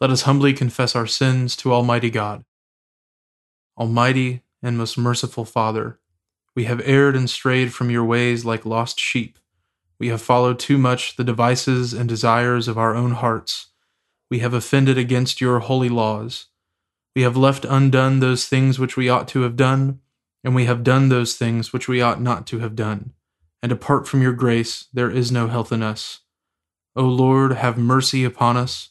Let us humbly confess our sins to Almighty God. Almighty and most merciful Father, we have erred and strayed from your ways like lost sheep. We have followed too much the devices and desires of our own hearts. We have offended against your holy laws. We have left undone those things which we ought to have done, and we have done those things which we ought not to have done and apart from your grace, there is no health in us. O Lord, have mercy upon us.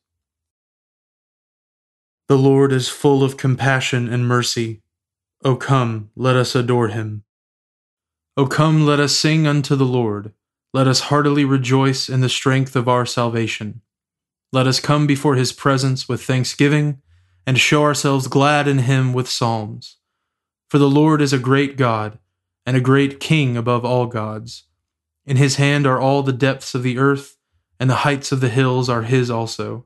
The Lord is full of compassion and mercy. O come, let us adore him. O come, let us sing unto the Lord. Let us heartily rejoice in the strength of our salvation. Let us come before his presence with thanksgiving, and show ourselves glad in him with psalms. For the Lord is a great God, and a great King above all gods. In his hand are all the depths of the earth and the heights of the hills are his also.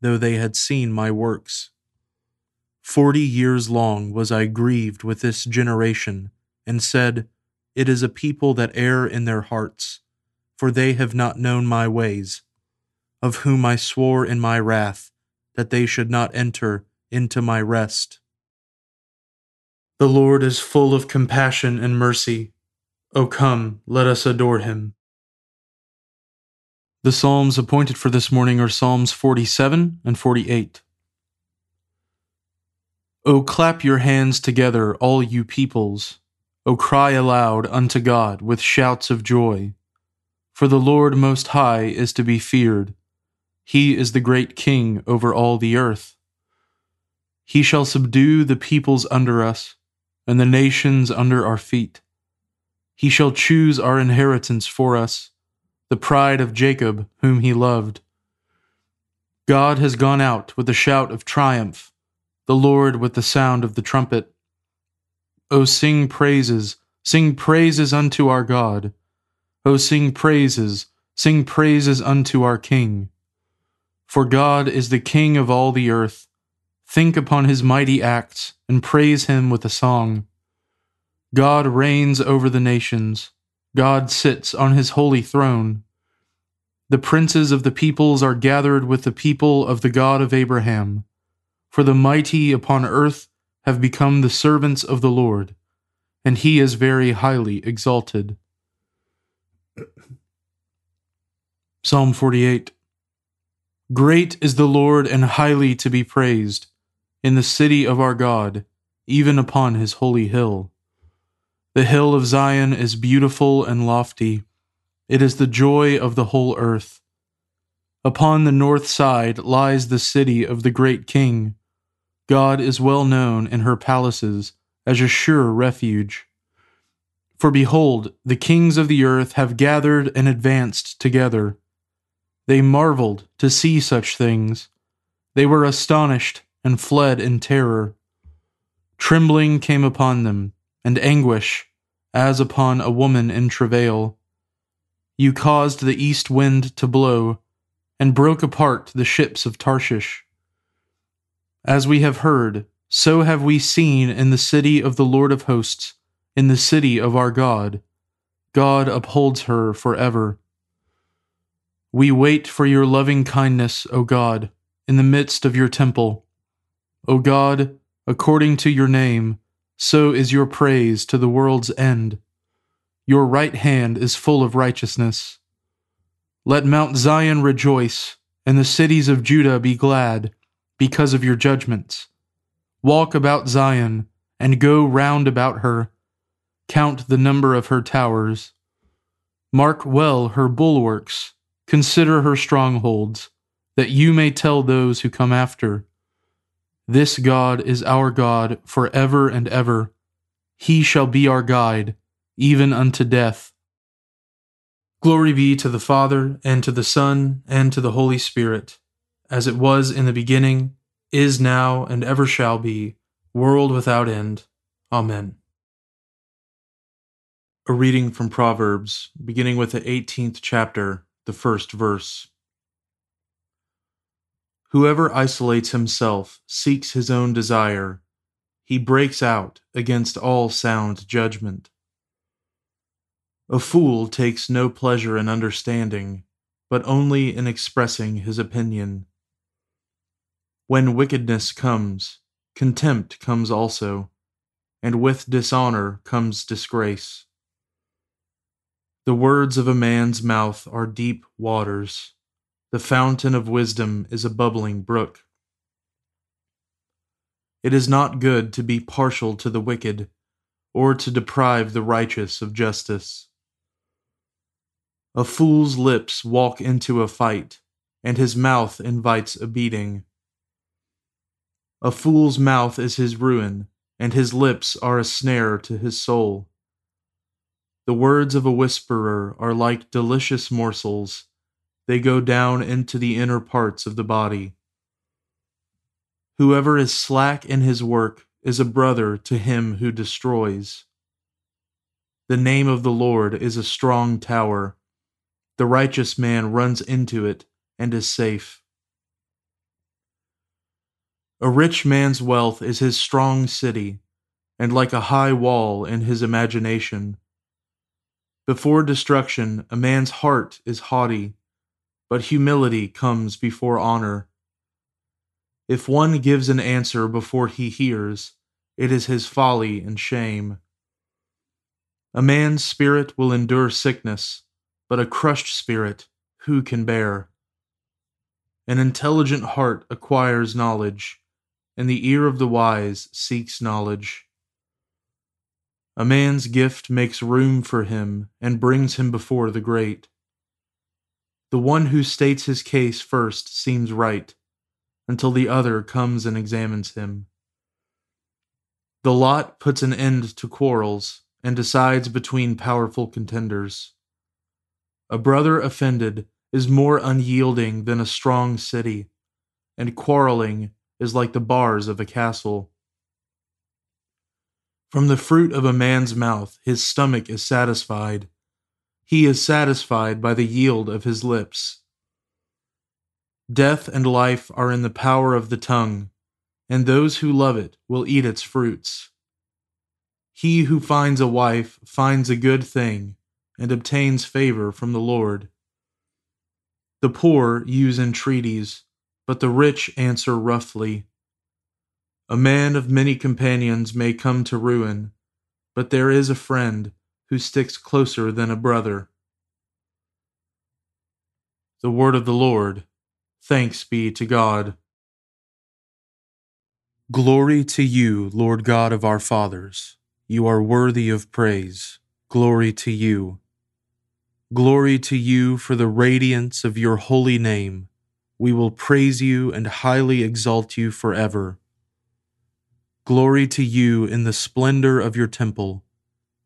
though they had seen my works. Forty years long was I grieved with this generation, and said, It is a people that err in their hearts, for they have not known my ways, of whom I swore in my wrath that they should not enter into my rest. The Lord is full of compassion and mercy. O come, let us adore him. The Psalms appointed for this morning are Psalms 47 and 48. O clap your hands together, all you peoples. O cry aloud unto God with shouts of joy. For the Lord Most High is to be feared. He is the great King over all the earth. He shall subdue the peoples under us, and the nations under our feet. He shall choose our inheritance for us the pride of Jacob, whom he loved. God has gone out with a shout of triumph, the Lord with the sound of the trumpet. O sing praises, sing praises unto our God. O sing praises, sing praises unto our King. For God is the King of all the earth. Think upon his mighty acts, and praise him with a song. God reigns over the nations. God sits on his holy throne. The princes of the peoples are gathered with the people of the God of Abraham. For the mighty upon earth have become the servants of the Lord, and he is very highly exalted. Psalm 48 Great is the Lord and highly to be praised in the city of our God, even upon his holy hill. The hill of Zion is beautiful and lofty. It is the joy of the whole earth. Upon the north side lies the city of the great king. God is well known in her palaces as a sure refuge. For behold, the kings of the earth have gathered and advanced together. They marveled to see such things. They were astonished and fled in terror. Trembling came upon them, and anguish, as upon a woman in travail. You caused the east wind to blow, and broke apart the ships of Tarshish. As we have heard, so have we seen in the city of the Lord of hosts, in the city of our God. God upholds her forever. We wait for your loving kindness, O God, in the midst of your temple. O God, according to your name, so is your praise to the world's end. Your right hand is full of righteousness. Let Mount Zion rejoice, and the cities of Judah be glad because of your judgments. Walk about Zion, and go round about her. Count the number of her towers. Mark well her bulwarks, consider her strongholds, that you may tell those who come after. This God is our God for ever and ever. He shall be our guide, even unto death. Glory be to the Father, and to the Son, and to the Holy Spirit as it was in the beginning, is now, and ever shall be, world without end. Amen. A reading from Proverbs, beginning with the 18th chapter, the first verse. Whoever isolates himself seeks his own desire. He breaks out against all sound judgment. A fool takes no pleasure in understanding, but only in expressing his opinion. When wickedness comes, contempt comes also, and with dishonor comes disgrace. The words of a man's mouth are deep waters. The fountain of wisdom is a bubbling brook. It is not good to be partial to the wicked, or to deprive the righteous of justice. A fool's lips walk into a fight, and his mouth invites a beating. A fool's mouth is his ruin, and his lips are a snare to his soul. The words of a whisperer are like delicious morsels, they go down into the inner parts of the body. Whoever is slack in his work is a brother to him who destroys. The name of the Lord is a strong tower. The righteous man runs into it and is safe. A rich man's wealth is his strong city, and like a high wall in his imagination. Before destruction, a man's heart is haughty, but humility comes before honor. If one gives an answer before he hears, it is his folly and shame. A man's spirit will endure sickness, but a crushed spirit who can bear? An intelligent heart acquires knowledge and the ear of the wise seeks knowledge. A man's gift makes room for him and brings him before the great. The one who states his case first seems right, until the other comes and examines him. The lot puts an end to quarrels and decides between powerful contenders. A brother offended is more unyielding than a strong city, and quarreling is like the bars of a castle. From the fruit of a man's mouth his stomach is satisfied. He is satisfied by the yield of his lips. Death and life are in the power of the tongue, and those who love it will eat its fruits. He who finds a wife finds a good thing and obtains favor from the Lord. The poor use entreaties but the rich answer roughly. A man of many companions may come to ruin, but there is a friend who sticks closer than a brother. The word of the Lord. Thanks be to God. Glory to you, Lord God of our fathers. You are worthy of praise. Glory to you. Glory to you for the radiance of your holy name we will praise you and highly exalt you forever. Glory to you in the splendor of your temple.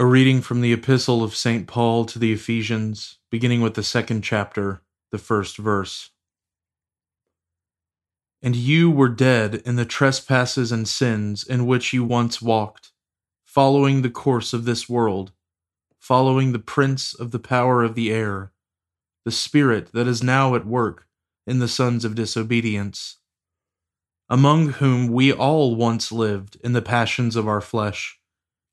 A reading from the Epistle of St. Paul to the Ephesians, beginning with the second chapter, the first verse. And you were dead in the trespasses and sins in which you once walked, following the course of this world, following the prince of the power of the air, the spirit that is now at work in the sons of disobedience among whom we all once lived in the passions of our flesh,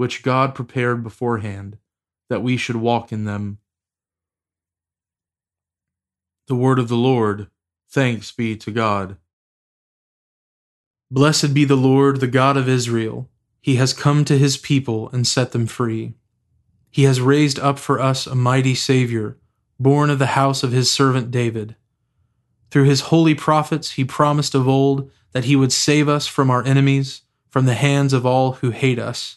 which God prepared beforehand, that we should walk in them. The word of the Lord. Thanks be to God. Blessed be the Lord, the God of Israel. He has come to his people and set them free. He has raised up for us a mighty Savior, born of the house of his servant David. Through his holy prophets, he promised of old that he would save us from our enemies, from the hands of all who hate us.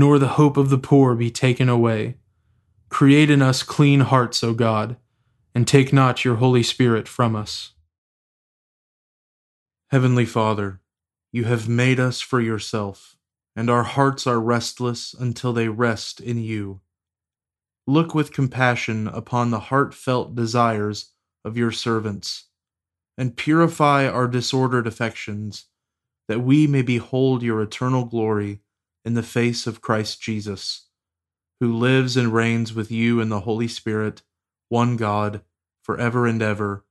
nor the hope of the poor be taken away. Create in us clean hearts, O God, and take not your Holy Spirit from us. Heavenly Father, you have made us for yourself, and our hearts are restless until they rest in you. Look with compassion upon the heartfelt desires of your servants, and purify our disordered affections, that we may behold your eternal glory in the face of Christ Jesus, who lives and reigns with you in the Holy Spirit, one God, for ever and ever.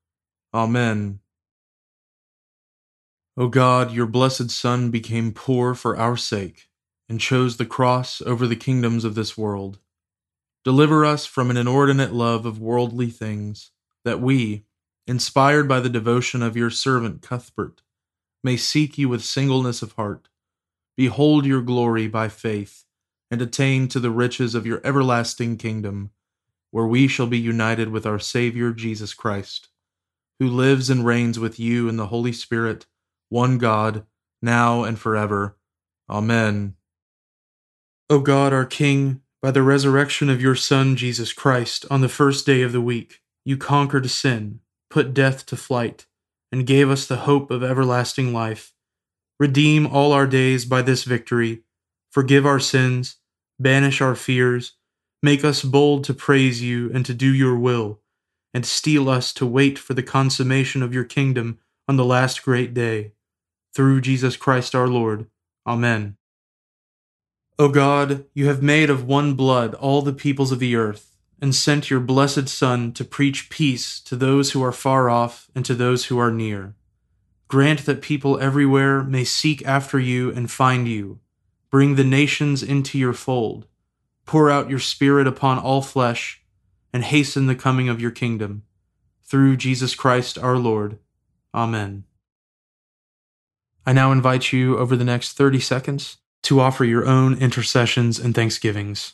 Amen. O God, your blessed Son became poor for our sake, and chose the cross over the kingdoms of this world. Deliver us from an inordinate love of worldly things, that we, inspired by the devotion of your servant Cuthbert, may seek you with singleness of heart behold your glory by faith, and attain to the riches of your everlasting kingdom, where we shall be united with our Saviour Jesus Christ, who lives and reigns with you in the Holy Spirit, one God, now and forever. Amen. O God, our King, by the resurrection of your Son, Jesus Christ, on the first day of the week, you conquered sin, put death to flight, and gave us the hope of everlasting life. Redeem all our days by this victory. Forgive our sins, banish our fears, make us bold to praise you and to do your will, and steel us to wait for the consummation of your kingdom on the last great day. Through Jesus Christ our Lord. Amen. O God, you have made of one blood all the peoples of the earth, and sent your blessed Son to preach peace to those who are far off and to those who are near. Grant that people everywhere may seek after you and find you. Bring the nations into your fold. Pour out your Spirit upon all flesh, and hasten the coming of your kingdom. Through Jesus Christ our Lord. Amen. I now invite you over the next 30 seconds to offer your own intercessions and thanksgivings.